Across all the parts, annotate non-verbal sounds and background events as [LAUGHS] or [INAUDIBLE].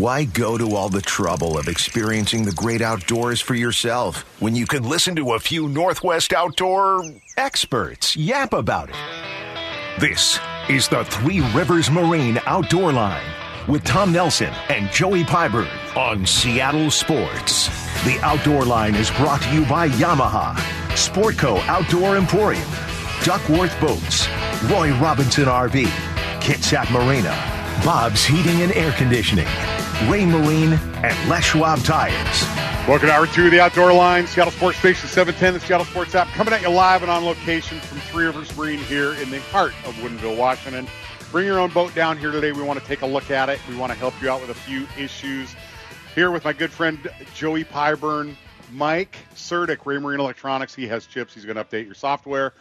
Why go to all the trouble of experiencing the great outdoors for yourself when you can listen to a few Northwest outdoor experts yap about it? This is the Three Rivers Marine Outdoor Line with Tom Nelson and Joey Pyburn on Seattle Sports. The Outdoor Line is brought to you by Yamaha, Sportco Outdoor Emporium, Duckworth Boats, Roy Robinson RV, Kitsap Marina, Bob's Heating and Air Conditioning, Raymarine, and Les Schwab Tires. Welcome to hour two of the Outdoor Line, Seattle Sports Station 710, the Seattle Sports app, coming at you live and on location from Three Rivers Marine here in the heart of Woodinville, Washington. Bring your own boat down here today. We want to take a look at it. We want to help you out with a few issues. Here with my good friend Joey Pyburn, Mike Surdick, Raymarine Electronics. He has chips. He's going to update your software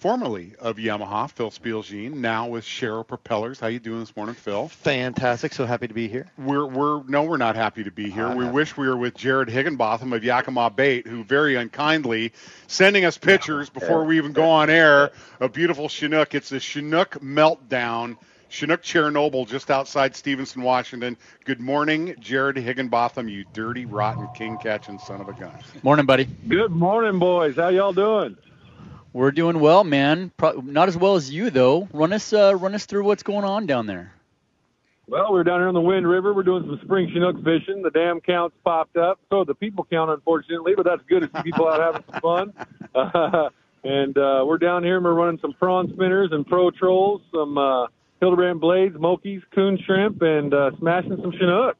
formerly of Yamaha, Phil Spielgene, now with Sharrow Propellers. How you doing this morning, Phil? Fantastic. So happy to be here. We're we're no, we're not happy to be here. Uh, we wish we were with Jerrod Higginbotham of Yakima Bait, who very unkindly sending us pictures before we even go on air. A beautiful Chinook. It's a Chinook meltdown. Chinook Chernobyl just outside Stevenson, Washington. Good morning, Jerrod Higginbotham, you dirty, rotten, king catching son of a gun. Morning, buddy. Good morning, boys. How y'all doing? We're doing well, man. Pro- not as well as you, though. Run us, uh, run us through what's going on down there. Well, we're down here on the Wind River. We're doing some spring Chinook fishing. The dam counts popped up, so the people count, unfortunately, but that's good to see people out having some fun. [LAUGHS] Uh, and uh, we're down here and we're running some prawn spinners and pro trolls, some uh, Hildebrandt blades, Mulkeys, coon shrimp, and uh, smashing some Chinook.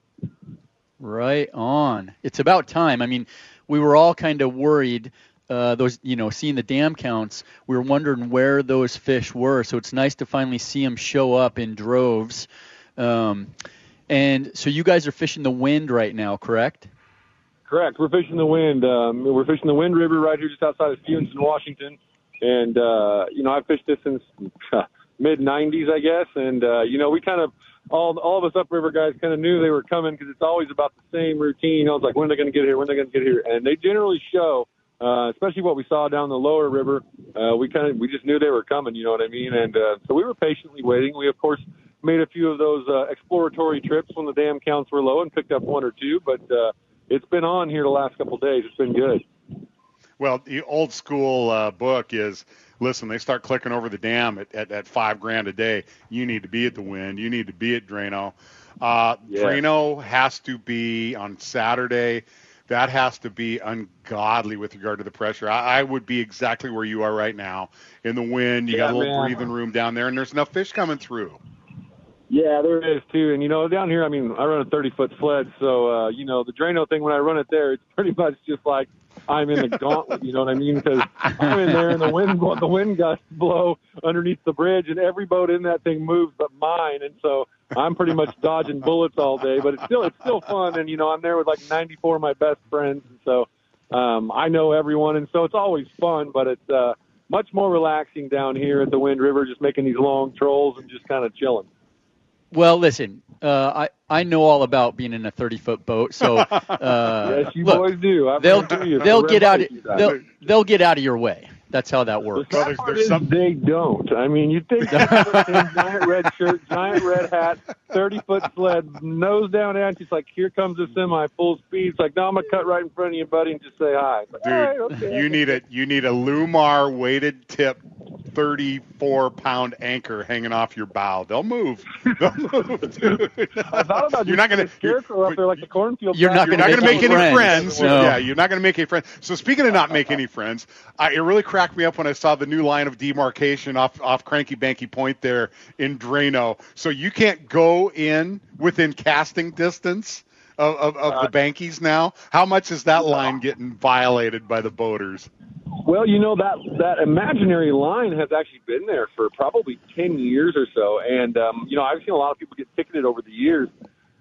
Right on. It's about time. I mean, we were all kind of worried uh, those, you know, seeing the dam counts, we were wondering where those fish were. So it's nice to finally see them show up in droves. Um, and so you guys are fishing the wind right now, correct? Correct. We're fishing the wind. Um, we're fishing the Wind River right here just outside of Stevenson, Washington. And, uh, you know, I've fished this since mid 90s, I guess. And, uh, you know, we kind of, all all of us upriver guys kind of knew they were coming because it's always about the same routine. I was like when are they going to get here? When are they going to get here? And they generally show uh, especially what we saw down the lower river. Uh, we kind of we just knew they were coming. You know what I mean? And uh, so we were patiently waiting. We of course made a few of those uh, exploratory trips when the dam counts were low and picked up one or two. But uh, it's been on here the last couple of days. It's been good. Well, the old school uh, book is listen, they start clicking over the dam at, at, at five grand a day. You need to be at the wind. You need to be at Drano. Uh, yeah. Drano has to be on Saturday that has to be ungodly with regard to the pressure. I, I, would be exactly where you are right now in the wind. You yeah, got a little man. breathing room down there, and there's enough fish coming through. Yeah, there is too. And you know, down here, I mean, I run a 30 foot sled, so uh, you know, the Drano thing when I run it there, it's pretty much just like I'm in the gauntlet. You know what I mean? Because I'm in there, and the wind, [LAUGHS] the wind gusts blow underneath the bridge, and every boat in that thing moves but mine, and so I'm pretty much dodging bullets all day, but it's still it's still fun, and you know I'm there with like 94 of my best friends, and so um, I know everyone, and so it's always fun. But it's uh, much more relaxing down here at the Wind River, just making these long trolls and just kind of chilling. Well, listen, uh, I I know all about being in a 30 foot boat, so [LAUGHS] uh, yes, you look, boys do. I've they'll they'll get out they'll they'll get out of your way. That's how that works. The there's, there's some... They don't. I mean, you think [LAUGHS] giant red shirt, giant red hat, thirty foot sled, nose down at you. It's like here comes a semi full speed. It's like no, I'm gonna cut right in front of you, buddy, and just say hi. Like, Dude, right, okay. you need a you need a Lewmar weighted tip 34 pound anchor hanging off your bow. They'll move. They'll [LAUGHS] move, dude. I thought about you're not going to scarecrow up there like the cornfield. You're not going to make, any friends. friends. No. Yeah, you're not going to make any friends. So speaking of not making any friends, I, it really cracked me up when I saw the new line of demarcation off off Cranky Banky Point there in Drano. So you can't go in within casting distance of, of, of uh, the bankies now. How much is that line getting violated by the boaters? Well, you know that that imaginary line has actually been there for probably ten years or so, and um, you know I've seen a lot of people get ticketed over the years,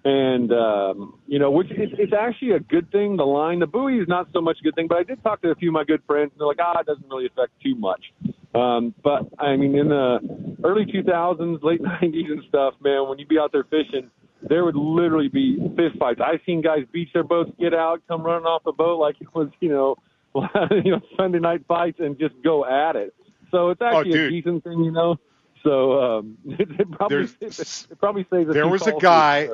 and um, you know which it's, it's actually a good thing. The line, the buoy is not so much a good thing, but I did talk to a few of my good friends, and they're like, ah, it doesn't really affect too much. Um, but I mean, in the early 2000s, late [LAUGHS] 90s, and stuff, man, when you'd be out there fishing, there would literally be fist fights. I've seen guys beach their boats, get out, come running off the boat like it was, [LAUGHS] you know [LAUGHS] you know Sunday night fights and just go at it. So it's actually oh, a decent thing, you know. So um, it, it probably it, it, probably saves. There was a guy.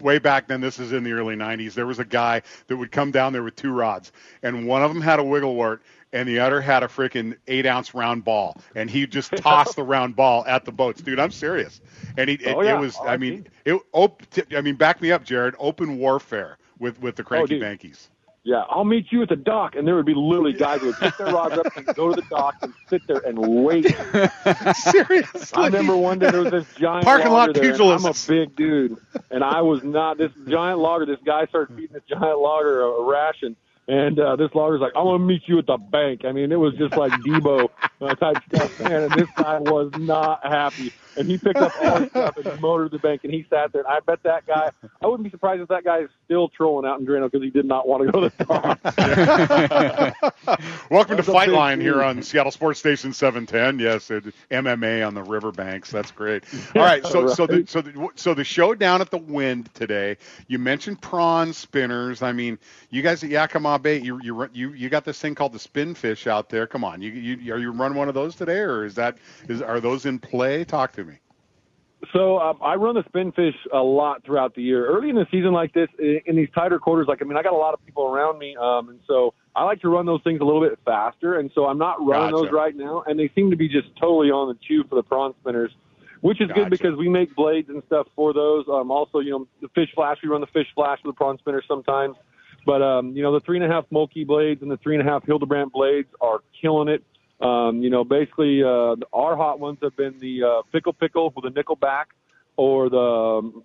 Way back then, this is in the early 90s, there was a guy that would come down there with two rods, and one of them had a wiggle wart, and the other had a freaking eight ounce round ball, and he just [LAUGHS] tossed the round ball at the boats, dude. I'm serious. And he, Oh, it, yeah. it was, Oh, I mean, it, op- I mean, back me up, Jerrod. Open warfare with with the oh, cranky dude. bankies. Yeah, I'll meet you at the dock, and there would be literally [LAUGHS] guys who would pick their rods up and go to the dock and sit there and wait. [LAUGHS] Seriously. I remember one day there was this giant Parking lot there, I'm a big dude, and I was not this giant logger. This guy started feeding this giant logger a, a ration, and uh, this logger's like, "I'm gonna meet you at the bank." I mean, it was just like Debo uh, type stuff, man. And this guy was not happy, and he picked up all his stuff and motored the bank, and he sat there. And I bet that guy, I wouldn't be surprised if that guy is still trolling out in Drano because he did not want to go to the dock. [LAUGHS] Welcome to That's a Fight Line here on Seattle Sports Station 710. Yes, it, MMA on the riverbanks. That's great. All right, so so the so the so the show down at the Wind today. You mentioned prawn spinners. I mean, you guys at Yakima Bait, you you you you got this thing called the spinfish out there. Come on, you you are you running one of those today, or is that is are those in play? Talk to. So um, I run the spin fish a lot throughout the year. Early in the season like this, in, these tighter quarters, like I mean, I got a lot of people around me, um, and so I like to run those things a little bit faster. And so I'm not running Gotcha. those right now, and they seem to be just totally on the chew for the prawn spinners, which is Gotcha. good because we make blades and stuff for those. Um, also, you know, the fish flash, we run the fish flash with the prawn spinners sometimes. But um, you know, the three and a half Mulkey blades and the three and a half Hildebrandt blades are killing it. Um, you know, basically, uh, our hot ones have been the uh, Pickle Pickle with a nickel back, or the um,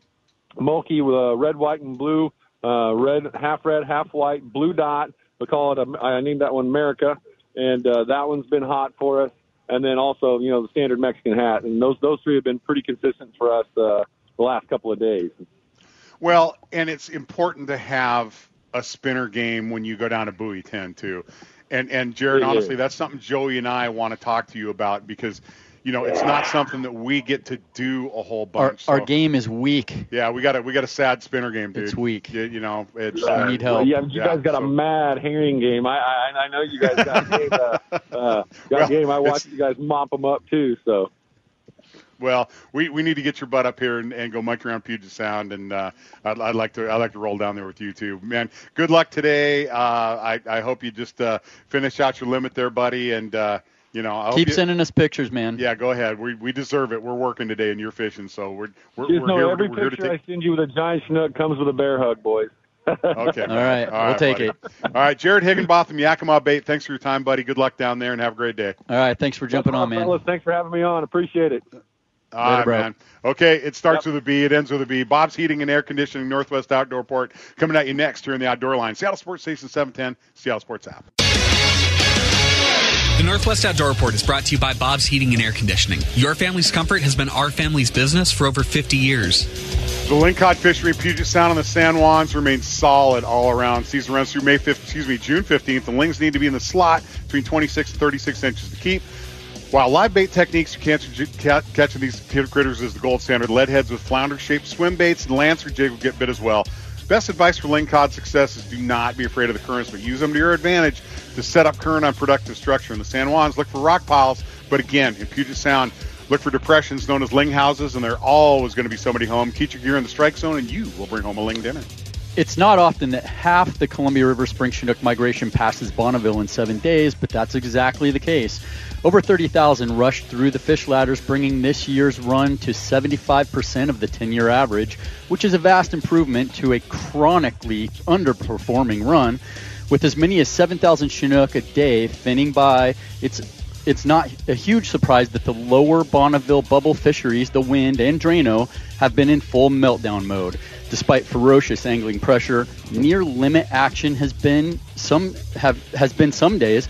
Mulkey with a red, white, and blue, uh, red, half red, half white, blue dot. We call it. A, I named that one America, and uh, that one's been hot for us. And then also, you know, the standard Mexican hat, and those those three have been pretty consistent for us uh, the last couple of days. Well, and it's important to have a spinner game when you go down to Buoy 10 too. And and Jerrod, It honestly, is. that's something Joey and I want to talk to you about because you know it's not something that we get to do a whole Our, bunch. our so- game is weak. Yeah, we got a we got a sad spinner game, dude. It's weak. You, you know, it's We uh, need help. Yeah, you Yeah, guys got so- a mad herring game. I I, I know you guys got a game. Uh, uh, got Well, a game. I watched you guys mop them up too. So. Well, we, we need to get your butt up here and, and go monkey around Puget Sound, and uh, I'd, I'd like to I'd like to roll down there with you too, man. Good luck today. Uh, I I hope you just uh, finish out your limit there, buddy, and uh, you know I Keep you, sending us pictures, man. Yeah, go ahead. We we deserve it. We're working today and you're fishing, so we're we're, Just we're know here. every we're here to picture take. I send you with a giant snook comes with a bear hug, boys. [LAUGHS] Okay. All right, we'll take buddy. it. All right, Jerrod Higginbotham, Yakima Bait. Thanks for your time, buddy. Good luck down there and have a great day. All right, thanks for jumping on, man. Fellas, thanks for having me on. Appreciate it. All right, bro. man. Okay, it starts with a B. It ends with a B. Bob's Heating and Air Conditioning, Northwest Outdoor Port, coming at you next here in the Outdoor Line. Seattle Sports Station 710, Seattle Sports app. The Northwest Outdoor Report is brought to you by Bob's Heating and Air Conditioning. Your family's comfort has been our family's business for over 50 years. The lingcod fishery Puget Sound and the San Juans remains solid all around. Season runs through May 5th, excuse me, June 15th. The lings need to be in the slot between 26 and 36 inches to keep. While live bait techniques for catching, these critters is the gold standard, lead heads with flounder-shaped swim baits and lancer jig will get bit as well. Best advice for ling cod success is do not be afraid of the currents, but use them to your advantage to set up current on productive structure. In the San Juans, look for rock piles, but again, in Puget Sound, look for depressions known as ling houses, and they're always going to be somebody home. Keep your gear in the strike zone, and you will bring home a ling dinner. It's not often that half the Columbia River spring Chinook migration passes Bonneville in seven days, but that's exactly the case. Over 30,000 rushed through the fish ladders, bringing this year's run to 75% of the 10 year average, which is a vast improvement to a chronically underperforming run. With as many as 7,000 Chinook a day finning by, it's it's not a huge surprise that the lower Bonneville bubble fisheries, the Wind and Drano, have been in full meltdown mode. Despite ferocious angling pressure, near limit action has been some have has been some days.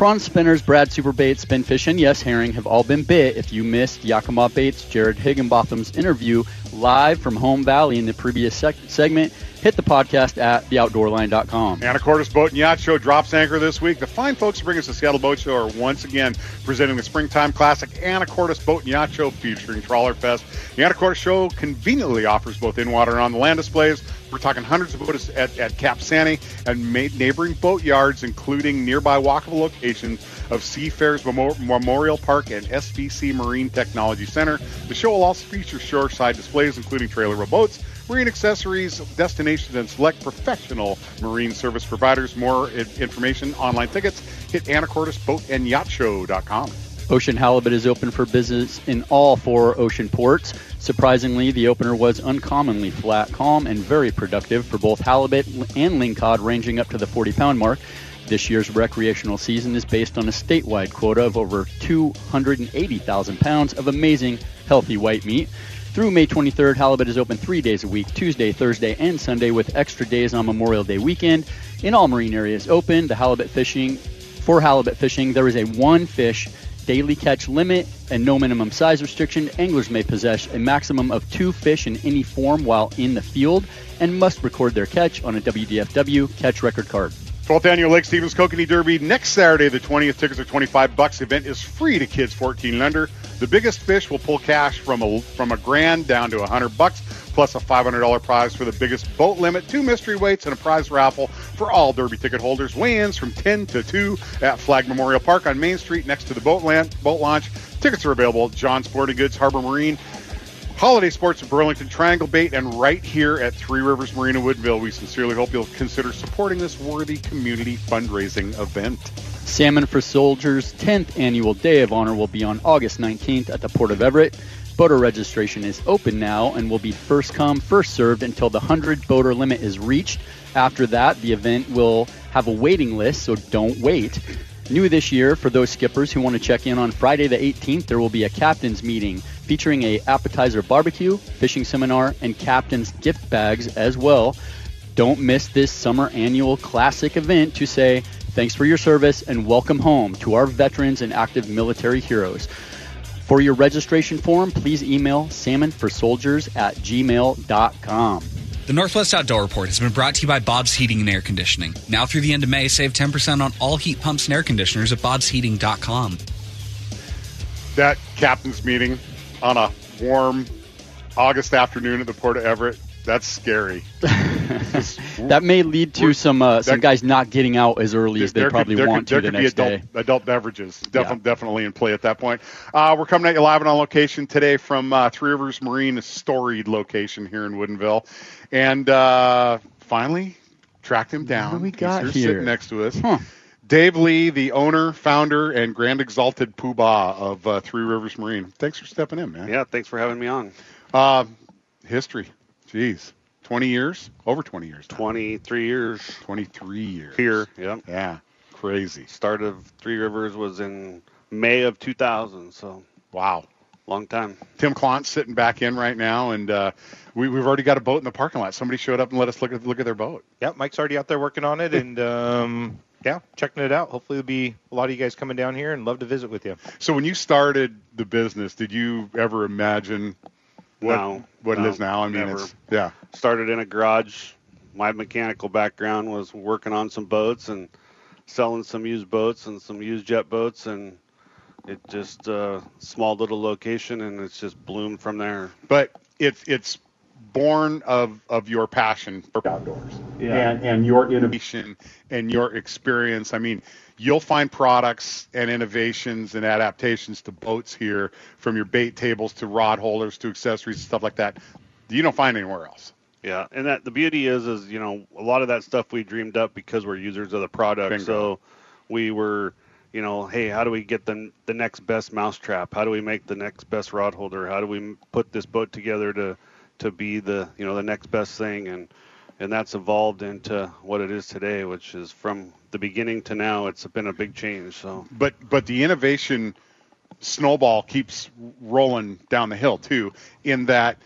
Prawn spinners, Brad Super Superbait, Spinfish, and Yes Herring have all been bit. If you missed Yakima Bait's Jerrod Higginbotham's interview live from Home Valley in the previous sec- segment, hit the podcast at theoutdoorline.com. Anacortes Boat and Yacht Show drops anchor this week. The fine folks who bring us the Seattle Boat Show are once again presenting the Springtime Classic Anacortes Boat and Yacht Show featuring Trawler Fest. The Anacortes Show conveniently offers both in-water and on-the-land displays. We're talking hundreds of boats at, at Cap Sante and neighboring boat yards, including nearby walkable locations of Seafarers Memorial Park and SBC Marine Technology Center. The show will also feature shoreside displays including trailer boats, marine accessories, destinations, and select professional marine service providers. More information, online tickets, hit anacortesboatandyacht.show.com. Ocean Halibut is open for business in all four ocean ports. Surprisingly, the opener was uncommonly flat, calm, and very productive for both halibut and lingcod, ranging up to the 40 pound mark. This year's recreational season is based on a statewide quota of over 280,000 pounds of amazing, healthy white meat. Through May 23rd, Halibut is open three days a week Tuesday, Thursday, and Sunday, with extra days on Memorial Day weekend. In all marine areas open, the halibut fishing for halibut fishing, there is a one fish daily catch limit and no minimum size restriction. Anglers may possess a maximum of two fish in any form while in the field and must record their catch on a WDFW catch record card. 12th annual Lake Stevens Kokanee Derby next Saturday, the 20th. Tickets are 25 bucks. Event is free to kids 14 and under. The biggest fish will pull cash from a from a grand down to 100 bucks, plus a $500 prize for the biggest boat limit, two mystery weights, and a prize raffle for all Derby ticket holders. Weigh-ins from 10 to 2 at Flag Memorial Park on Main Street next to the boat, land, boat launch. Tickets are available at John Sporting Goods, Harbor Marine, Holiday Sports Burlington, Triangle Bait, and right here at Three Rivers Marina Woodville. We sincerely hope you'll consider supporting this worthy community fundraising event. Salmon for Soldiers' 10th annual Day of Honor will be on August 19th at the Port of Everett. Boater registration is open now and will be first come, first served until the 100 boater limit is reached. After that, the event will have a waiting list, so don't wait. New this year, for those skippers who want to check in on Friday the 18th, there will be a captain's meeting featuring a appetizer barbecue, fishing seminar, and captain's gift bags as well. Don't miss this summer annual classic event to say thanks for your service and welcome home to our veterans and active military heroes. For your registration form, please email salmonforsoldiers at gmail.com. The Northwest Outdoor Report has been brought to you by Bob's Heating and Air Conditioning. Now through the end of May, save 10% on all heat pumps and air conditioners at bobsheating.com. That captain's meeting on a warm August afternoon at the Port of Everett, that's scary. [LAUGHS] [LAUGHS] that may lead to some uh, some guys not getting out as early as they probably could, want could, to the next adult, day. Adult beverages definitely yeah. definitely in play at that point. Uh, we're coming at you live and on location today from uh, Three Rivers Marine, a storied location here in Woodinville, and uh, finally tracked him down. we got He's here? sitting next to us. Huh. Dave Lee, the owner, founder, and grand exalted poobah of uh, Three Rivers Marine. Thanks for stepping in, man. Yeah, thanks for having me on. Uh, history. Jeez. 20 years? Over 20 years. Now. 23 years. 23 years. Here, yeah. Yeah. Crazy. Start of Three Rivers was in May of 2000, so. Wow. Long time. Tim Klontz sitting back in right now, and uh, we, have already got a boat in the parking lot. Somebody showed up and let us look at look at their boat. Yeah, Mike's already out there working on it, and um, yeah, checking it out. Hopefully, there'll be a lot of you guys coming down here and love to visit with you. So, when you started the business, did you ever imagine what no, what no, it is now? I mean, never. it's yeah. Started in a garage. My mechanical background was working on some boats and selling some used boats and some used jet boats, and it just uh, small little location, and it's just bloomed from there. But it's it's born of of your passion for outdoors yeah. and and your innovation and your experience. I mean, you'll find products and innovations and adaptations to boats here, from your bait tables to rod holders to accessories and stuff like that. You don't find anywhere else. Yeah, and that the beauty is, is you know, a lot of that stuff we dreamed up because we're users of the product. Bingo. So we were, you know, hey, how do we get the the next best mousetrap? How do we make the next best rod holder? How do we put this boat together to to be the you know the next best thing? And and that's evolved into what it is today, which is from the beginning to now. It's been a big change. So, but but the innovation snowball keeps rolling down the hill too. In that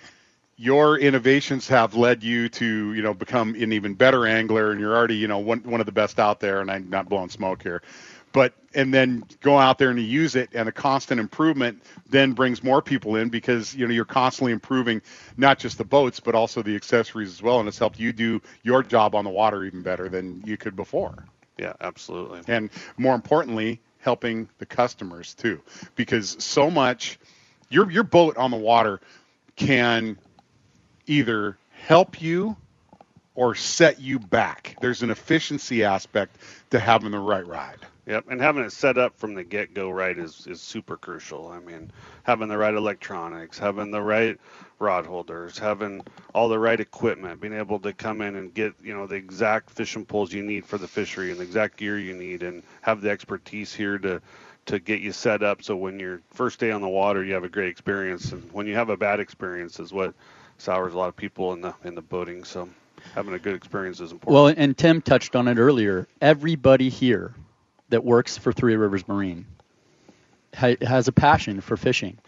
your innovations have led you to you know become an even better angler, and you're already you know one one of the best out there. And I'm not blowing smoke here, but and then go out there and use it and a constant improvement then brings more people in because you know you're constantly improving not just the boats but also the accessories as well. And it's helped you do your job on the water even better than you could before. Yeah absolutely. And more importantly helping the customers too. Because so much your your boat on the water can either help you or set you back. There's an efficiency aspect to having the right ride Yep, and having it set up from the get go right is, is super crucial. I mean, having the right electronics, having the right rod holders, having all the right equipment, being able to come in and get you know the exact fishing poles you need for the fishery and the exact gear you need, and have the expertise here to to get you set up so when your first day on the water you have a great experience, and when you have a bad experience is what sours a lot of people in the in the boating. So having a good experience is important. Well, and Tim touched on it earlier. Everybody here that works for Three Rivers Marine ha- has a passion for fishing,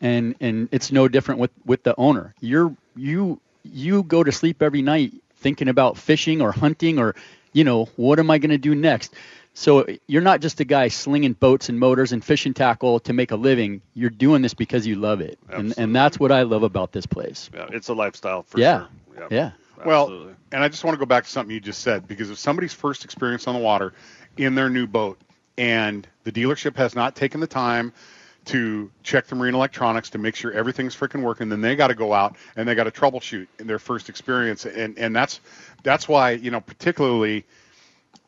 and and it's no different with with the owner. You're you you go to sleep every night thinking about fishing or hunting or you know what am I going to do next. So you're not just a guy slinging boats and motors and fishing tackle to make a living. You're doing this because you love it, and and that's what I love about this place. Yeah, it's a lifestyle for Yeah. sure. Yeah. Well, Absolutely. and I just want to go back to something you just said because if somebody's first experience on the water in their new boat. And the dealership has not taken the time to check the marine electronics to make sure everything's freaking working, then they got to go out and they got to troubleshoot in their first experience, and and that's that's why you know particularly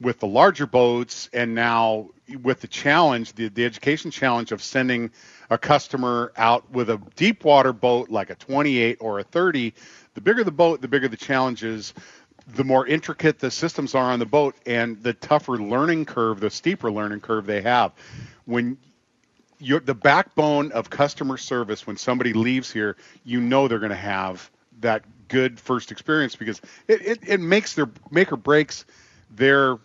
with the larger boats and now with the challenge, the, the education challenge of sending a customer out with a deep water boat like a 28 or a 30, the bigger the boat, the bigger the challenge is, the more intricate the systems are on the boat and the tougher learning curve, the steeper learning curve they have. When you're the backbone of customer service when somebody leaves here, you know they're going to have that good first experience because it, it, it makes their make or breaks their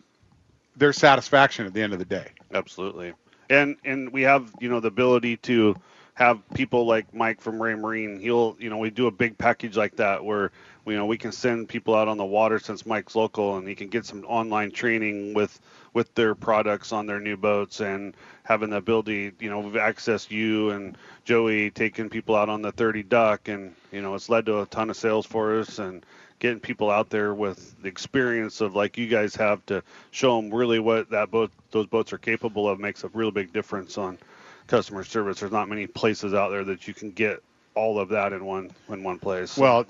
their satisfaction at the end of the day. Absolutely. And and we have, you know, the ability to have people like Mike from Raymarine. He'll, you know, we do a big package like that where you know we can send people out on the water since Mike's local, and he can get some online training with with their products on their new boats and having the ability, you know, we've accessed you and Joey taking people out on the 30 duck, and you know, it's led to a ton of sales for us and getting people out there with the experience of like you guys have to show them really what that boat those boats are capable of makes a real big difference on customer service. There's not many places out there that you can get all of that in one in one place. Well,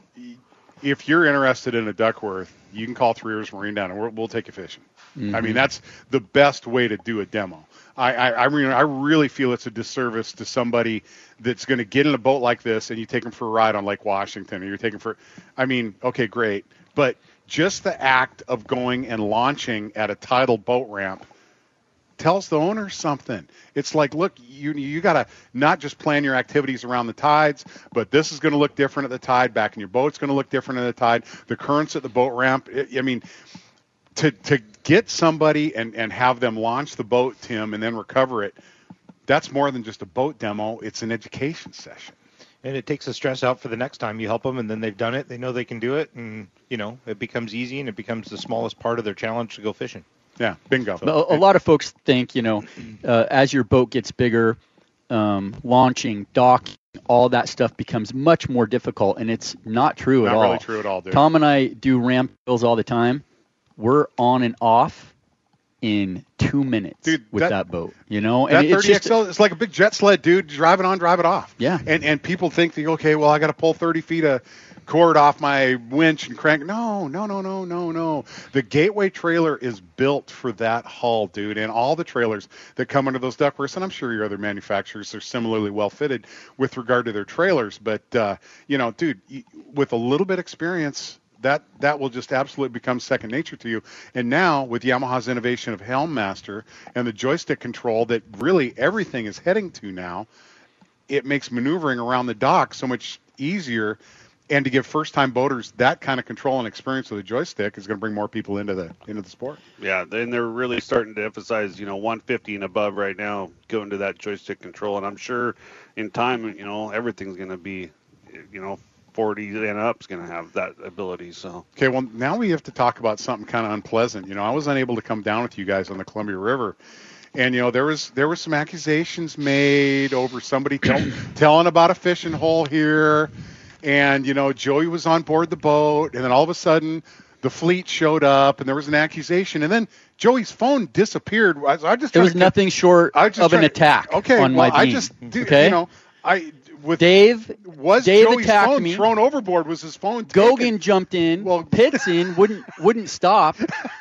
if you're interested in a Duckworth, you can call Three Rivers Marine down and we'll, we'll take you fishing. I mean, mm-hmm. that's the best way to do a demo. I, I, I mean, I really feel it's a disservice to somebody that's going to get in a boat like this and you take them for a ride on Lake Washington or you're taking for, I mean, okay, great. But just the act of going and launching at a tidal boat ramp tells the owner something. It's like, look, you you got to not just plan your activities around the tides, but this is going to look different at the tide. Back in your boat's going to look different at the tide. The currents at the boat ramp. I I mean, to to get somebody and and have them launch the boat, Tim, and then recover it. That's more than just a boat demo. It's an education session. and it takes the stress out for the next time you help them and then they've done it they know they can do it and you know it becomes easy and it becomes the smallest part of their challenge to go fishing Yeah, bingo. But a, a lot of folks think, you know, uh, as your boat gets bigger, um, launching, docking, all that stuff becomes much more difficult, and it's not true at all. Not really true at all, dude. Tom and I do ramp bills all the time. We're on and off in two minutes Dude, with that- that, boat. You know, that and it's 30 just XL, it's like a big jet sled, dude. Drive it on, drive it off. Yeah. And and people think, that, okay, well, I got to pull 30 feet of cord off my winch and crank. No, no, no, no, no, no. The Gateway trailer is built for that hull, dude. And all the trailers that come under those Duckworths, and I'm sure your other manufacturers are similarly well fitted with regard to their trailers. But uh, you know, dude, with a little bit experience. That that will just absolutely become second nature to you. And now with Yamaha's innovation of Helm Master and the joystick control that really everything is heading to now, it makes maneuvering around the dock so much easier. And to give first-time boaters that kind of control and experience with a joystick is going to bring more people into the into the sport. yeah, and they're really starting to emphasize, you know, 150 and above right now, going to that joystick control. And I'm sure in time, you know, everything's going to be, you know, 40 and up is going to have that ability. So Okay, well now we have to talk about something kind of unpleasant. You know, I was unable to come down with you guys on the Columbia River, and you know there was there was some accusations made over somebody tell, [CLEARS THROAT] telling about a fishing hole here, and you know Joey was on board the boat, and then all of a sudden the fleet showed up, and there was an accusation, and then Joey's phone disappeared. I, I just it was get- nothing short I was just of an attack Okay, on well, my I beam. just do, okay, you know I with Dave was Dave Joey's attacked phone me. thrown overboard? Was his phone taken? Gogan jumped in, Well- Pitts in, wouldn't wouldn't stop, [LAUGHS]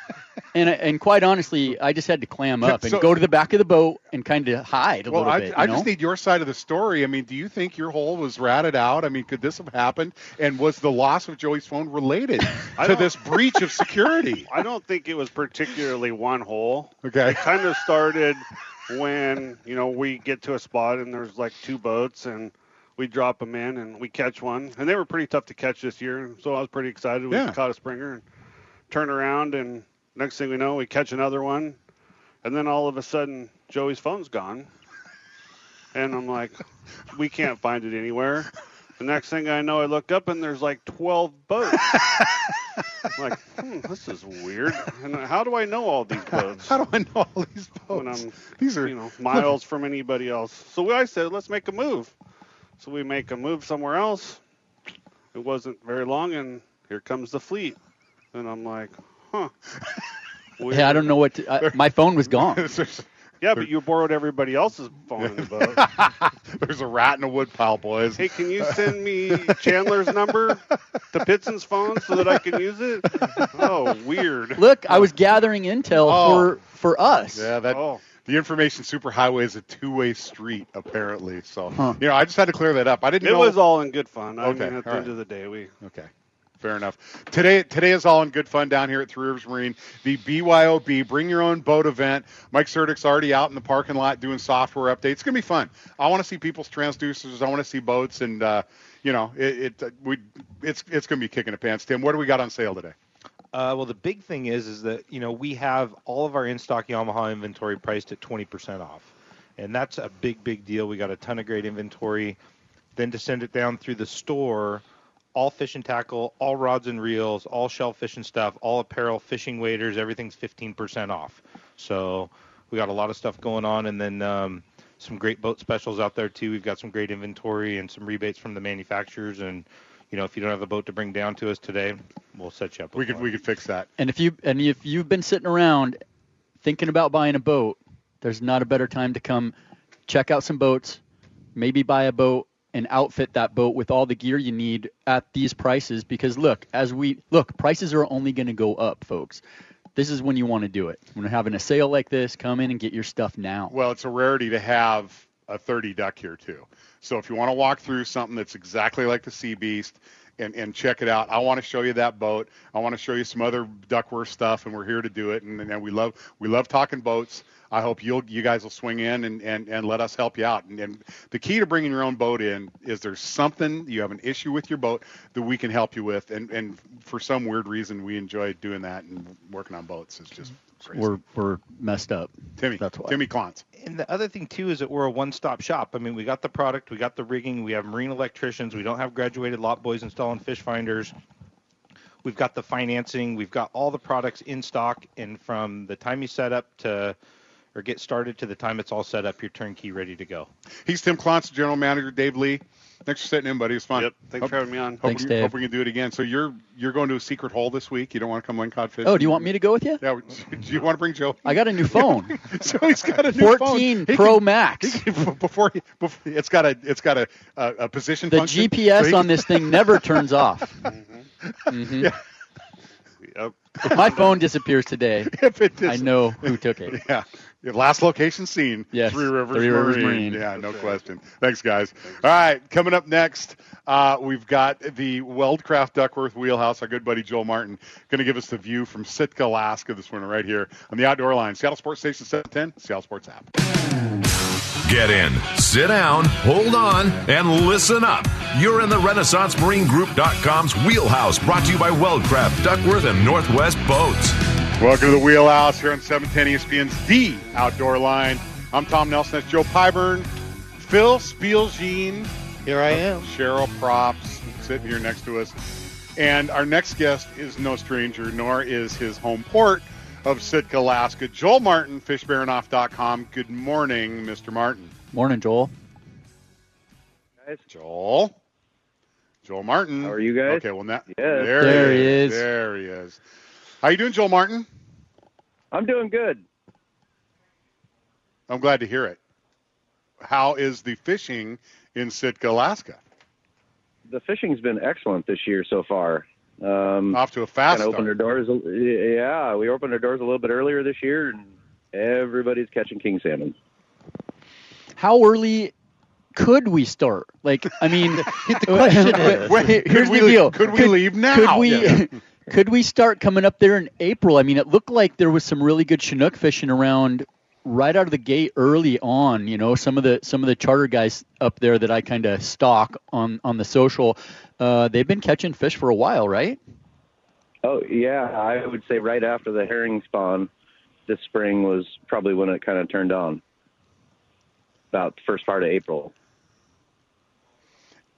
And uh, and quite honestly, I just had to clam up and So- go to the back of the boat and kind of hide a Well, little I, bit. I you just need your side of the story. I mean, do you think your hole was ratted out? I mean, could this have happened? And was the loss of Joey's phone related [LAUGHS] to this breach of security? [LAUGHS] I don't think it was particularly one hole. Okay. It kind of started when you know we get to a spot and there's like two boats and we drop them in and we catch one and they were pretty tough to catch this year so I was pretty excited we Yeah. caught a springer and turned around and next thing we know we catch another one and then all of a sudden Joey's phone's gone and I'm like we can't find it anywhere the next thing I know I look up and there's like 12 boats I'm like hmm, this is weird and how do I know all these boats How do I know all these when boats? I'm These are you know miles from anybody else. So I said, let's make a move. So we make a move somewhere else. It wasn't very long, and here comes the fleet. And I'm like, huh. [LAUGHS] Hey, I don't know what. To, I, my phone was gone. [LAUGHS] [LAUGHS] Yeah, but you borrowed everybody else's phone in the boat. there's a rat in a woodpile, boys. hey, can you send me Chandler's number to Pitson's phone so that I can use it? Oh, weird. Look, I was gathering intel Oh. for for us. Yeah, that Oh. the information superhighway is a two-way street apparently. So Huh. you know, I just had to clear that up. I didn't It know. was all in good fun. I Okay, mean, at the all end of the day, we Okay. Fair enough. Today, today is all in good fun down here at Three Rivers Marine, the BYOB Bring Your Own Boat event. Mike Surdick's already out in the parking lot doing software updates. It's gonna be fun. I want to see people's transducers. I want to see boats, and uh, you know, it, it we it's it's gonna be kicking the pants. Tim, what do we got on sale today? Uh, well, the big thing is, is that you know we have all of our in-stock Yamaha inventory priced at 20% off, and that's a big, big deal. We got a ton of great inventory. Then to send it down through the store, all fish and tackle, all rods and reels, all shellfish and stuff, all apparel, fishing waders, everything's 15% off. So we got a lot of stuff going on, and then um, some great boat specials out there too. We've got some great inventory and some rebates from the manufacturers, and you know if you don't have a boat to bring down to us today, we'll set you up. We could one. we could fix that. And if you and if you've been sitting around thinking about buying a boat, there's not a better time to come check out some boats, maybe buy a boat and outfit that boat with all the gear you need at these prices because look, as we look, prices are only going to go up, folks. This is when you want to do it. When we're having a sale like this, come in and get your stuff now. Well, it's a rarity to have a 30 duck here too. So if you want to walk through something that's exactly like the Sea Beast and, and check it out, I want to show you that boat. I want to show you some other Duckworth stuff, and we're here to do it. And, and we love we love talking boats. I hope you'll you guys will swing in and, and, and let us help you out. And, and the key to bringing your own boat in is there's something you have an issue with your boat that we can help you with. And and for some weird reason we enjoy doing that and working on boats is just crazy. We're we're messed up. Timmy that's why. Timmy Klontz. And the other thing too is that we're a one-stop shop. I mean, we got the product, we got the rigging, we have marine electricians, we don't have graduated lot boys installing fish finders. We've got the financing, we've got all the products in stock, and from the time you set up to or get started to the time it's all set up, you're turnkey ready to go. He's Tim Klontz, General Manager Dave Lee. Thanks for sitting in, buddy. It was fun. Yep. Thanks Hope- for having me on. Hope, Thanks, we, Dave. hope we can do it again. So you're you're going to a secret hole this week. You don't want to come line cod fish. Oh, do you want me to go with you? Yeah. Do you want to bring Joe? I got a new [LAUGHS] phone. so he's got a new 14 phone. He Pro can- Max. he can- [LAUGHS] before, he, before it's got a it's got a a, a position. The function, GPS so he on this thing never turns [LAUGHS] off. Mhm. Yeah. Yep. If my phone disappears today, If it I know who took it. Yeah. Your last location seen. Yes, Three Rivers, Three Rivers Marine. Marine. Yeah, no question. Thanks, guys. All right, coming up next, uh, we've got the Weldcraft Duckworth Wheelhouse. Our good buddy Joel Martin going to give us the view from Sitka, Alaska this winter, right here on the Outdoor Line. Seattle Sports Station 710, Seattle Sports app. Get in, sit down, hold on, and listen up. You're in the RenaissanceMarineGroup.com's wheelhouse, brought to you by Weldcraft, Duckworth, and Northwest Boats. Welcome to the Wheelhouse here on 710 ESPN's The Outdoor Line. I'm Tom Nelson. That's Joe Pyburn, Phil Spielgene, Here I am. Sharrow Props sitting here next to us. And our next guest is no stranger, nor is his home port of Sitka, Alaska. Joel Martin, fishbaranof.com. Good morning, Mr. Martin. Morning, Joel. Joel. Joel Martin. How are you guys? Okay, well now Yes. there, There he he is. is. There he is. How you doing, Joel Martin? I'm doing good. I'm glad to hear it. How is the fishing in Sitka, Alaska? The fishing's been excellent this year so far. Um, Off to a fast kind of opened our doors. Yeah, we opened our doors a little bit earlier this year, and everybody's catching king salmon. How early could we start? Like, I mean, [LAUGHS] the [LAUGHS] question is, Wait, here's could we, the deal. Could we leave now? Could we? Yeah. [LAUGHS] could we start coming up there in April? I mean, it looked like there was some really good Chinook fishing around right out of the gate early on. You know, some of the some of the charter guys up there that I kind of stalk on on the social, uh, they've been catching fish for a while, right? Oh yeah, I would say right after the herring spawn this spring was probably when it kind of turned on. About the first part of April.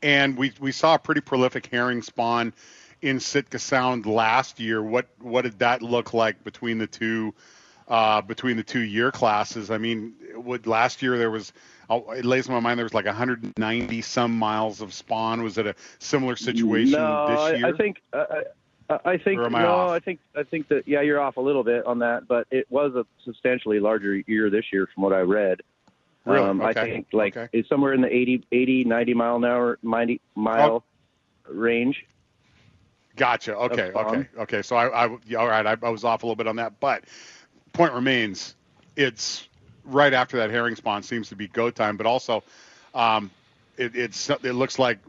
and we we saw a pretty prolific herring spawn in Sitka Sound last year. What what did that look like between the two uh, between the two year classes? I mean, would last year there was oh, it lays in my mind there was like 190 some miles of spawn. Was it a similar situation no, this year? I, I think uh, I, I think I no, off? I think I think that yeah, you're off a little bit on that, but it was a substantially larger year this year from what I read. Really? Um, I Okay. think like Okay. it's somewhere in the 80, 80 90 mile an hour 90 mile range. Gotcha. Okay. Okay. Okay. So I, I yeah, all right. I, I was off a little bit on that, but point remains, it's right after that herring spawn seems to be go time, but also, um, it, it's it looks like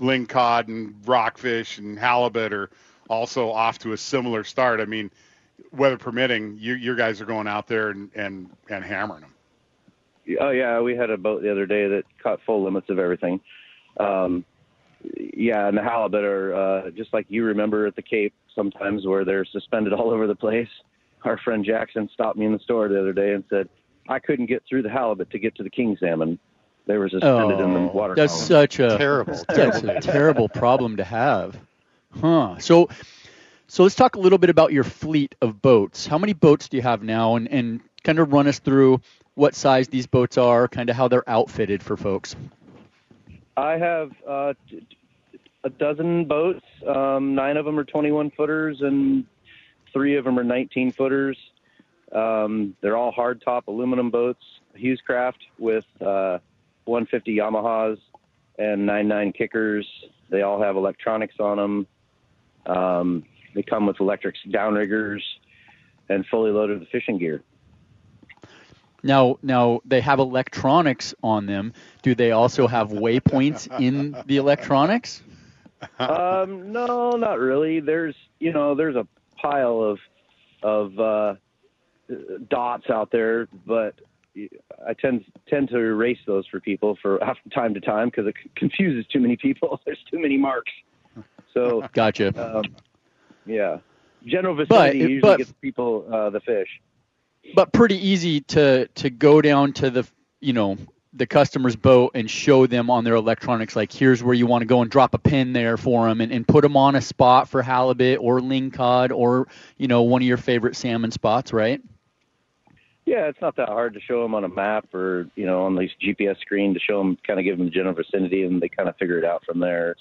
ling cod and rockfish and halibut are also off to a similar start. I mean, weather permitting, you you guys are going out there and and and hammering them. Oh yeah, we had a boat the other day that caught full limits of everything. Um, yeah, and the halibut are uh, just like you remember at the Cape sometimes where they're suspended [LAUGHS] all over the place. Our friend Jackson stopped me in the store the other day and said I couldn't get through the halibut to get to the king salmon. They were suspended in the water. Oh, that's column. such a Terrible, [LAUGHS] That's a terrible problem to have, huh? So, so let's talk a little bit about your fleet of boats. How many boats do you have now, and and kind of run us through what size these boats are, kind of how they're outfitted for folks. I have uh, a dozen boats. Um, nine of them are 21 footers, and three of them are 19 footers. Um, they're all hard top aluminum boats, Hewescraft with uh, 150 Yamahas and 99 kickers. They all have electronics on them. Um, they come with electric downriggers and fully loaded with fishing gear. Now, now they have electronics on them. Do they also have waypoints in the electronics? um, no, not really. There's you know there's a pile of of uh, dots out there, but I tend tend to erase those for people for [LAUGHS] time to time because it [LAUGHS] confuses too many people. [LAUGHS] There's too many marks. So Gotcha. um, yeah, general vicinity But- usually but- gets people uh, the fish. But pretty easy to to go down to the you know the customer's boat and show them on their electronics like here's where you want to go and drop a pin there for them and, and put them on a spot for halibut or lingcod or you know one of your favorite salmon spots right Yeah, it's not that hard to show them on a map or you know on these GPS screen to show them, kind of give them the general vicinity, and they kind of figure it out from there. It's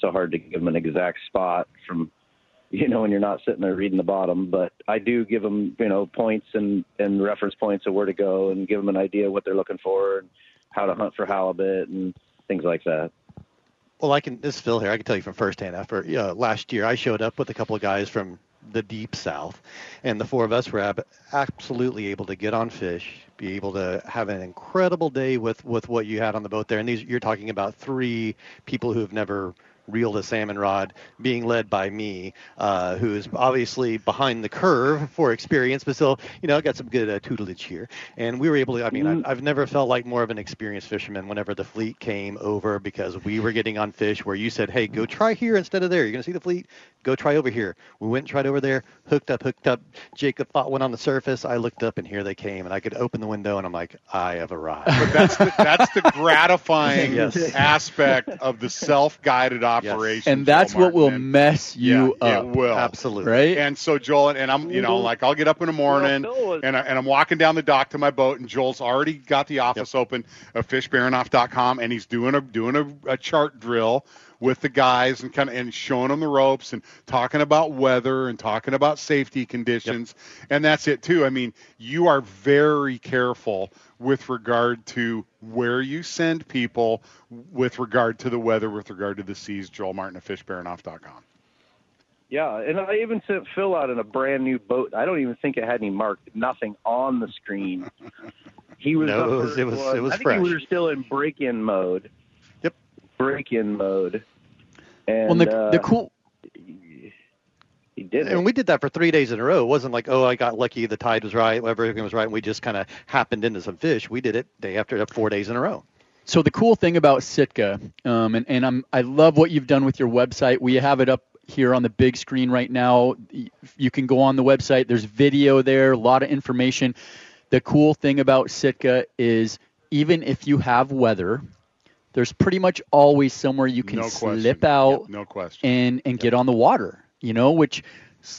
so hard to give them an exact spot from [LAUGHS] you know when you're not sitting there reading the bottom. But I do give them you know points and and reference points of where to go and give them an idea what they're looking for and how to hunt for halibut and things like that. Well, I can. This is Phil here. I can tell you from firsthand. After uh, last year, I showed up with a couple of guys from the deep south, and the four of us were ab- absolutely able to get on fish, be able to have an incredible day with with what you had on the boat there. And these, you're talking about three people who have never reeled a salmon rod, being led by me, uh, who is obviously behind the curve for experience, but still, you know, I got some good uh, tutelage here. And we were able to. I mean, I've, I've never felt like more of an experienced fisherman whenever the fleet came over because we were getting on fish where you said, "Hey, go try here instead of there. You're gonna see the fleet. Go try over here." We went and tried over there, hooked up, hooked up. Jacob thought went on the surface. I looked up and here they came, and I could open the window and I'm like, I have arrived. But that's the, that's the [LAUGHS] gratifying Yes. aspect of the self-guided operation. and that's Joel what will Martin. mess you yeah, up It will. Absolutely. right And so Joel and I'm, you know, mm-hmm. like I'll get up in the morning Well, and, I, and I'm walking down the dock to my boat, and Joel's already got the office open of fishbaranof.com, and he's doing a doing a, a chart drill with the guys and kind of and showing them the ropes and talking about weather and talking about safety conditions, and that's it too. I mean, you are very careful with regard to where you send people, with regard to the weather, with regard to the seas. Joel Martin of fishbaranof.com. Yeah, and I even sent Phil out in a brand new boat. I don't even think it had any mark, nothing on the screen. He was No, it was- it was- it was I think fresh. we were still in break-in mode. Yep. Break-in mode. And well, the, uh, the cool he did it. And we did that for three days in a row. It wasn't like, oh, I got lucky, the tide was right, everything was right, and we just kind of happened into some fish. We did it day after day, four days in a row. So the cool thing about Sitka, um, and, and I'm I love what you've done with your website. We have it up here on the big screen right now. You can go on the website. There's video there, a lot of information. The cool thing about Sitka is even if you have weather, there's pretty much always somewhere you can No slip out Yep, no question. and and get on the water. You know, which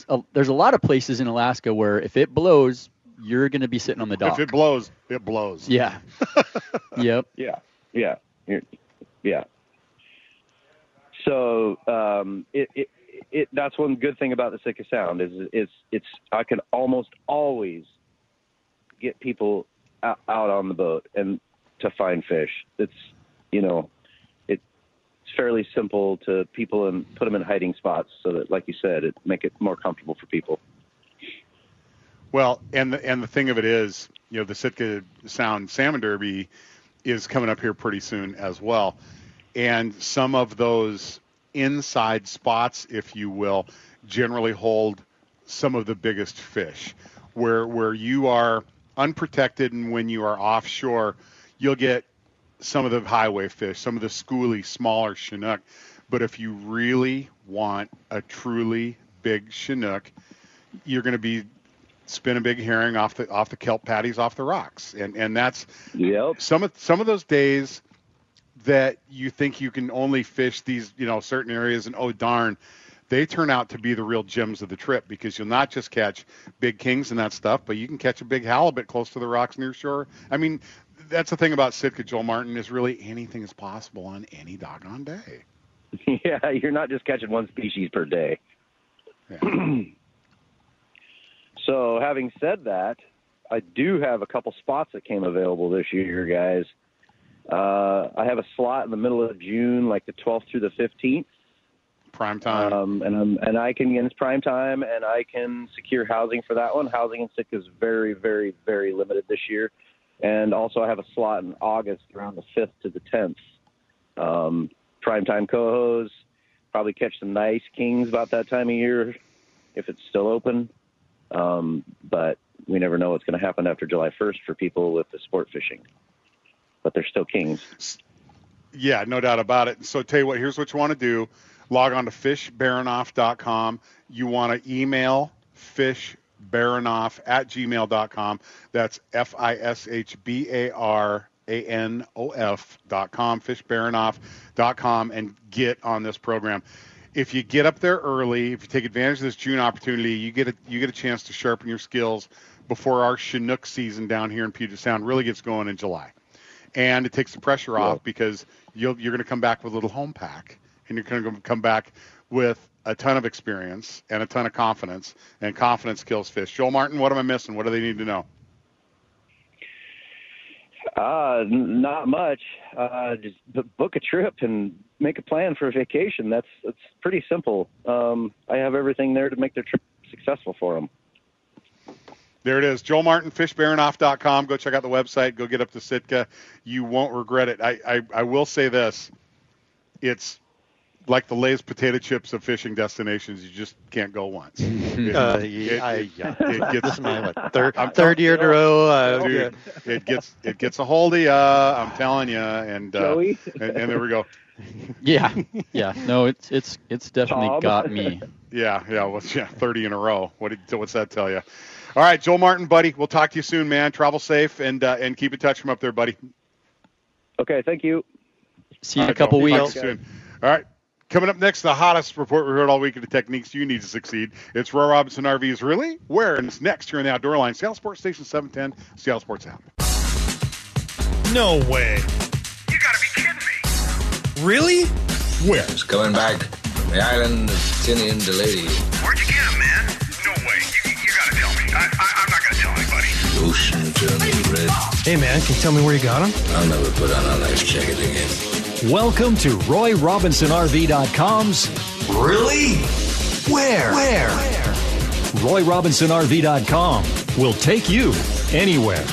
uh, there's a lot of places in Alaska where if it blows, you're going to be sitting on the dock. If it blows, it blows. yeah. [LAUGHS] yep. Yeah, yeah, yeah. So um, it, it it that's one good thing about the Sitka Sound is it's it's I can almost always get people out, out on the boat and to find fish. It's you know it, it's fairly simple to people and put them in hiding spots so that like you said it make it more comfortable for people. Well, and the, and the thing of it is, you know, the Sitka Sound Salmon Derby is coming up here pretty soon as well, and some of those inside spots, if you will, generally hold some of the biggest fish. Where where you are unprotected and when you are offshore, you'll get some of the highway fish, some of the schooly, smaller Chinook. But if you really want a truly big Chinook, you're going to be spinning big herring off the off the kelp patties off the rocks, and and that's Yep. some of some of those days that you think you can only fish these you know certain areas, and oh darn, they turn out to be the real gems of the trip because you'll not just catch big kings and that stuff, but you can catch a big halibut close to the rocks near shore. I mean, that's the thing about Sitka, Joel Martin, is really anything is possible on any doggone day. [LAUGHS] yeah, you're not just catching one species per day. Yeah. [CLEARS THROAT] so, having said that, I do have a couple spots that came available this year, guys. Uh, I have a slot in the middle of June, like the 12th through the 15th, Prime time. um, and I'm, and I can, and it's prime time, and I can secure housing for that one. Housing in Sitka is very, very, very limited this year, and also I have a slot in August around the 5th to the 10th. Um, prime time cohos, probably catch some nice kings about that time of year if it's still open. Um, but we never know what's going to happen after July 1st for people with the sport fishing. But they're still kings. Yeah, no doubt about it. So tell you what, here's what you want to do. Log on to fishbaranof.com. You want to email fishbaranof at gmail.com. That's F-I-S-H-B-A-R-A-N-O-F dot com, fishbaranof.com, and get on this program. If you get up there early, if you take advantage of this June opportunity, you get a, you get a chance to sharpen your skills before our Chinook season down here in Puget Sound really gets going in July and it takes the pressure off because you'll, you're going to come back with a little home pack, and you're going to come back with a ton of experience and a ton of confidence, and confidence kills fish. Joel Martin, what am I missing? What do they need to know? Uh, not much. Uh, just book a trip and make a plan for a vacation. That's that's pretty simple. Um, I have everything there to make their trip successful for them. There it is. Joel Martin, fishbaranof.com. Go check out the website. Go get up to Sitka. You won't regret it. I, I, I will say this. It's like the Lay's potato chips of fishing destinations. You just can't go once. [LAUGHS] It- Uh, it- yeah, I, it- yeah. it gets- this is my what, [LAUGHS] third, I'm third year in a row. Uh, dude, it gets it gets a hold of you. I'm telling you, and uh, and, and there we go. [LAUGHS] Yeah. Yeah. No, it's it's it's definitely Tom? got me. Yeah, yeah, well, yeah, 30 in a row. What did, what's that tell you? All right, Joel Martin, buddy. We'll talk to you soon, man. Travel safe and uh, and keep in touch from up there, buddy. Okay, thank you. See you in All a couple Joel. Talk weeks. to you soon. All right. Coming up next, the hottest report we heard all week of the techniques you need to succeed. It's Roy Robinson RVs. Really? Where? And it's next here in the Outdoor Line. Seattle Sports Station 710, Seattle Sports app. No way. You gotta be kidding me. Really? Where? It's coming back from the island of Tinian to Lady. Where'd you get him, man? No way. You, you gotta tell me. I, I, I'm not gonna tell anybody. The ocean turned red. Hey, man, can you tell me where you got him? I'll never put on a life jacket again. Welcome to RoyRobinsonRV.com's Really? Where? Where? RoyRobinsonRV.com will take you anywhere.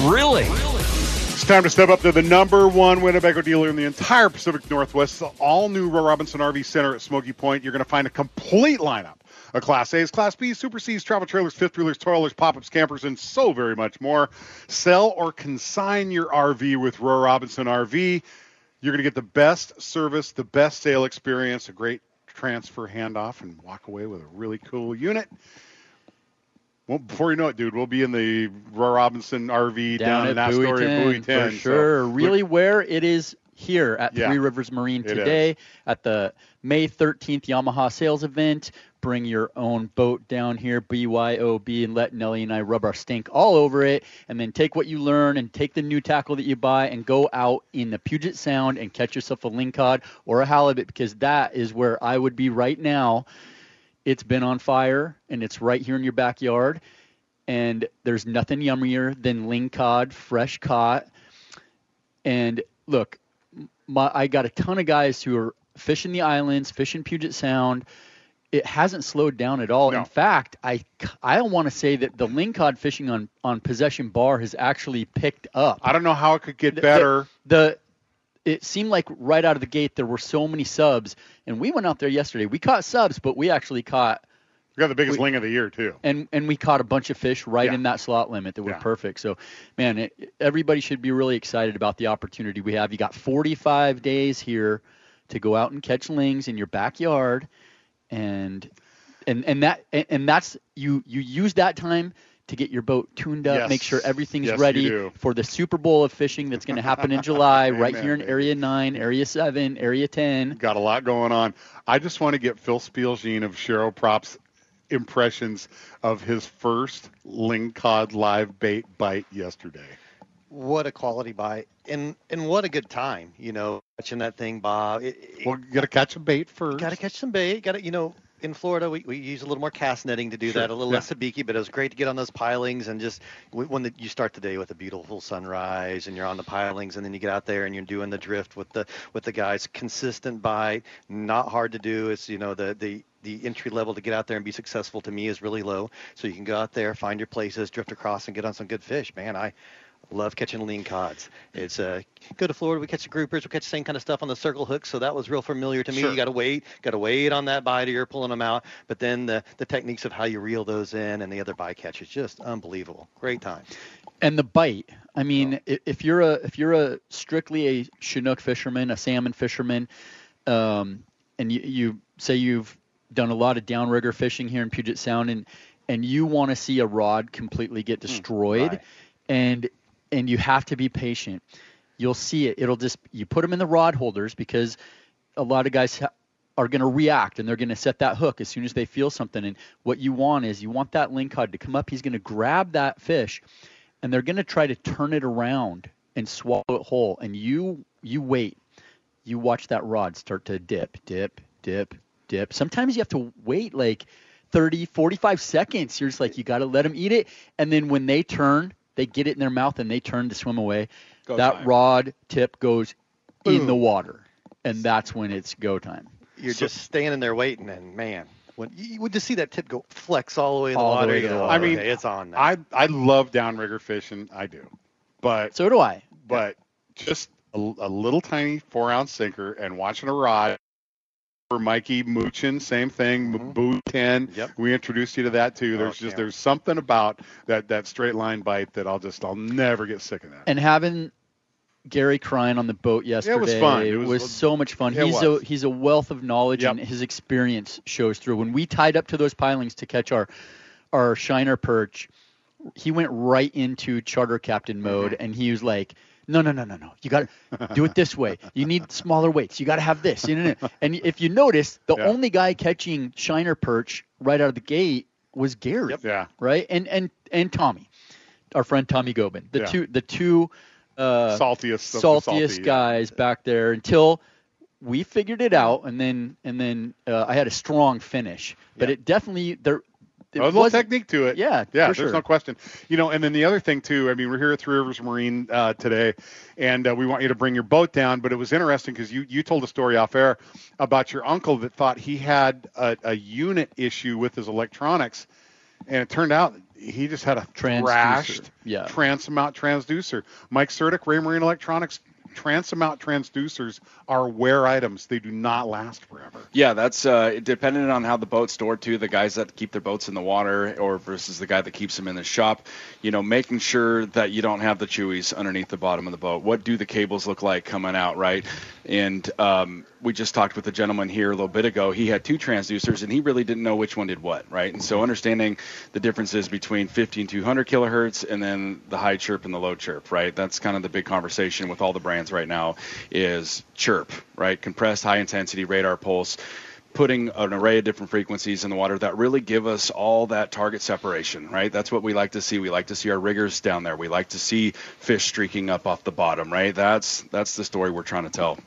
Really? It's time to step up to the number one Winnebago dealer in the entire Pacific Northwest, the all new Roy Robinson RV Center at Smoky Point. You're going to find a complete lineup a Class A's, Class B's, Super C's, travel trailers, fifth wheelers, toilers, pop ups, campers, and so very much more. Sell or consign your RV with Roy Robinson RV. You're going to get the best service, the best sale experience, a great transfer handoff, and walk away with a really cool unit. Well, before you know it, dude, we'll be in the Roy Robinson RV down, in at Bowie Astoria, Buoy 10. for So sure. look- really, where it is here at Yeah, Three Rivers Marine today at the May 13th Yamaha sales event. Bring your own boat down here, BYOB, and let Nelly and I rub our stink all over it. And then take what you learn and take the new tackle that you buy and go out in the Puget Sound and catch yourself a lingcod or a halibut because that is where I would be right now. It's been on fire and it's right here in your backyard. And there's nothing yummier than lingcod, fresh caught. And look, my, I got a ton of guys who are fishing the islands, fishing Puget Sound. It hasn't slowed down at all. In fact, I I want to say that the lingcod fishing on on Possession Bar has actually picked up. I don't know how it could get The- better. The, it seemed like right out of the gate there were so many subs, and we went out there yesterday. We caught subs, but we actually caught We got the biggest ling of the year too. and and we caught a bunch of fish right Yeah. in that slot limit that were Yeah. perfect. So, man, it, everybody should be really excited about the opportunity we have. You got 45 days here to go out and catch lings in your backyard, and and and that and, and that's you you use that time to get your boat tuned up, Yes. make sure everything's Yes, ready for the Super Bowl of fishing that's going to happen in July, [LAUGHS] right Amen, here in. Area 9, Area 7, Area 10. Got a lot going on. I just want to get Phil Spielgene of Sharrow Props impressions of his first lingcod live bait bite yesterday. What a quality bite, and and what a good time, you know, catching that thing, Bob. It, Well, you got to catch a bait first. Got to catch some bait. Got to, you know, in Florida we, we use a little more cast netting to do Sure, that, a little yeah. less sabiki, but it was great to get on those pilings and just when the, you start the day with a beautiful sunrise and you're on the pilings and then you get out there and you're doing the drift with the with the guys. Consistent bite, not hard to do. It's you know the the the entry level to get out there and be successful to me is really low. So you can go out there, find your places, drift across, and get on some good fish. Man, I love catching lingcods. It's uh, go to Florida, we catch the groupers, we catch the same kind of stuff on the circle hook, so that was real familiar to me. Sure. You got to wait, got to wait on that bite, or you're pulling them out. But then the the techniques of how you reel those in and the other bycatch is just unbelievable. Great time. and the bite. I mean, i if you're a if you're a strictly a Chinook fisherman, a salmon fisherman, um, and you, you say you've done a lot of downrigger fishing here in Puget Sound, and and you want to see a rod completely get destroyed, right. and and you have to be patient. You'll see it. It'll just you put them in the rod holders because a lot of guys ha- are going to react and they're going to set that hook as soon as they feel something. And what you want is you want that lingcod to come up. He's going to grab that fish, and they're going to try to turn it around and swallow it whole. And you you wait. You watch that rod start to dip, dip, dip, dip. Sometimes you have to wait like 30, 45 seconds. You're just like you got to let them eat it, and then when they turn, they get it in their mouth and they turn to swim away. Go that time. rod tip goes in the water, and that's when it's go time. You're just standing there waiting, and man, when you would just see that tip go flex all the way in the All the water. way to the go, water. I mean, okay, it's on now. I I love downrigger fishing. I do, but So do I. but just a, a little tiny four ounce sinker and watching a rod. For Mikey Moochin, same thing. Buoy ten. Yep. We introduced you to that too. Oh, There's just there's something about that that straight line bite that I'll just I'll never get sick of that. and having Gary crying on the boat yesterday It was fun. It was- so much fun. he's was. a he's a wealth of knowledge Yep. and his experience shows through. When we tied up to those pilings to catch our our shiner perch, he went right into charter captain mode Mm-hmm. and he was like no, no, no, no, no. You got to do it this way. You need smaller weights. You got to have this. You know, and if you notice, the Yeah. only guy catching shiner perch right out of the gate was Gary yeah. right? And and and Tommy, our friend Tommy Gobin, the Yeah. two the two uh, Saltiest saltiest salty, yeah. guys back there until we figured it out, and then and then uh, I had a strong finish, but it definitely there. A little technique to it. Yeah, yeah. there's sure. no question. You know, and then the other thing too. I mean, we're here at Three Rivers Marine uh, today, and uh, we want you to bring your boat down. But it was interesting because you you told a story off air about your uncle that thought he had a, a unit issue with his electronics, and it turned out he just had a Transducer. thrashed Yeah. transom mount transducer. Mike Surdick, Raymarine Electronics. Transom mount transducers are wear items. They do not last forever. Yeah, that's uh, dependent on how the boat's stored too. The guys that keep their boats in the water, or versus the guy that keeps them in the shop. You know, making sure that you don't have the chewies underneath the bottom of the boat. What do the cables look like coming out, right? And um, we just talked with a gentleman here a little bit ago. He had two transducers, and he really didn't know which one did what, right? And so mm-hmm. understanding the differences between 50 and 200 kilohertz, and then the high chirp and the low chirp, right? That's kind of the big conversation with all the brands right now is chirp, right? Compressed high intensity radar pulse putting an array of different frequencies in the water that really give us all that target separation, right? That's what we like to see. We like to see our riggers down there. We like to see fish streaking up off the bottom, right? That's that's the story we're trying to tell.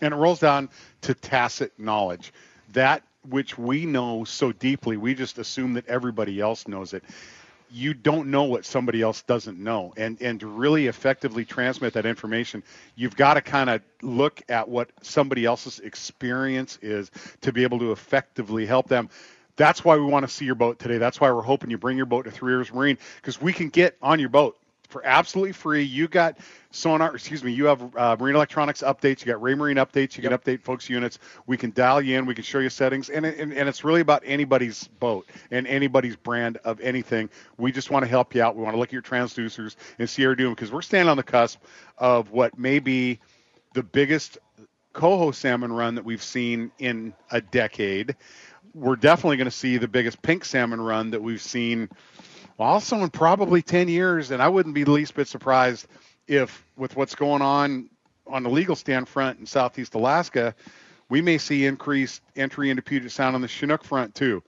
And it rolls down to tacit knowledge that which we know so deeply we just assume that everybody else knows it. You don't know what somebody else doesn't know. And and to really effectively transmit that information you've got to kind of look at what somebody else's experience is to be able to effectively help them. That's why we want to see your boat today. That's why we're hoping you bring your boat to three rivers marine because we can get on your boat for absolutely free. You got sonar, excuse me, you have uh, marine electronics updates. You got Raymarine updates. You can update folks' units. We can dial you in. We can show you settings, and, and and it's really about anybody's boat and anybody's brand of anything. We just want to help you out. We want to look at your transducers and see how you're doing because we're standing on the cusp of what may be the biggest coho salmon run that we've seen in a decade. We're definitely going to see the biggest pink salmon run that we've seen also in probably 10 years, and I wouldn't be the least bit surprised if, with what's going on on the legal stand front in Southeast Alaska, we may see increased entry into Puget Sound on the Chinook front too.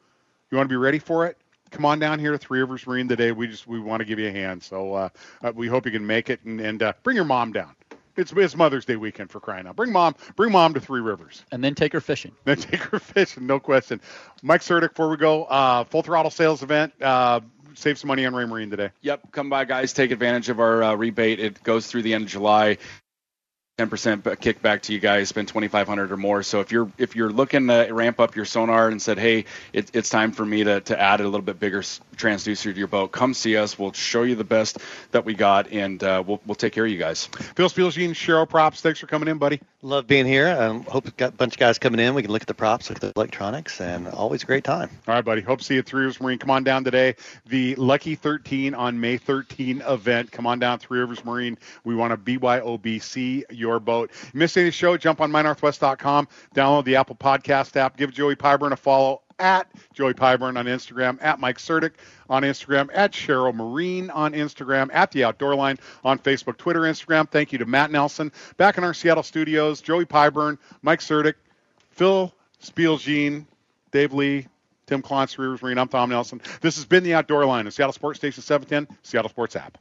You want to be ready for it? Come on down here to Three Rivers Marine today. We just we want to give you a hand. So uh, uh, we hope you can make it and, and uh, bring your mom down. It's, it's Mother's Day weekend for crying out. Bring mom, bring mom to Three Rivers. And then take her fishing. [LAUGHS] Then take her fishing, no question. Mike Surdick, before we go, uh, full throttle sales event. Uh, save some money on Raymarine today. Yep, come by, guys. Take advantage of our uh, rebate. It goes through the end of July. 10% kickback to you guys. Spend 2,500 or more. So if you're if you're looking to ramp up your sonar and said, hey, it, it's time for me to, to add a little bit bigger transducer to your boat, come see us. We'll show you the best that we got, and uh, we'll we'll take care of you guys. Phil Spielgene, Sharrow Props, thanks for coming in, buddy. Love being here. Um, hope got a bunch of guys coming in. We can look at the props, look at the electronics, and always a great time. All right, buddy. Hope to see you at Three Rivers Marine. Come on down today. The Lucky 13 on May 13 event. Come on down Three Rivers Marine. We want to BYOBC your boat. Missed any show? Jump on mynorthwest.com. Download the Apple Podcast app. Give Joey Pyburn a follow at Joey Pyburn on Instagram, at Mike Surdick on Instagram, at Sharrow Marine on Instagram, at The Outdoor Line on Facebook, Twitter, Instagram. Thank you to Matt Nelson. Back in our Seattle studios, Joey Pyburn, Mike Surdick, Phil Spielgene, Dave Lee, Tim Klontz, Rivers Marine. I'm Tom Nelson. This has been The Outdoor Line, the Seattle Sports Station 710, Seattle Sports app.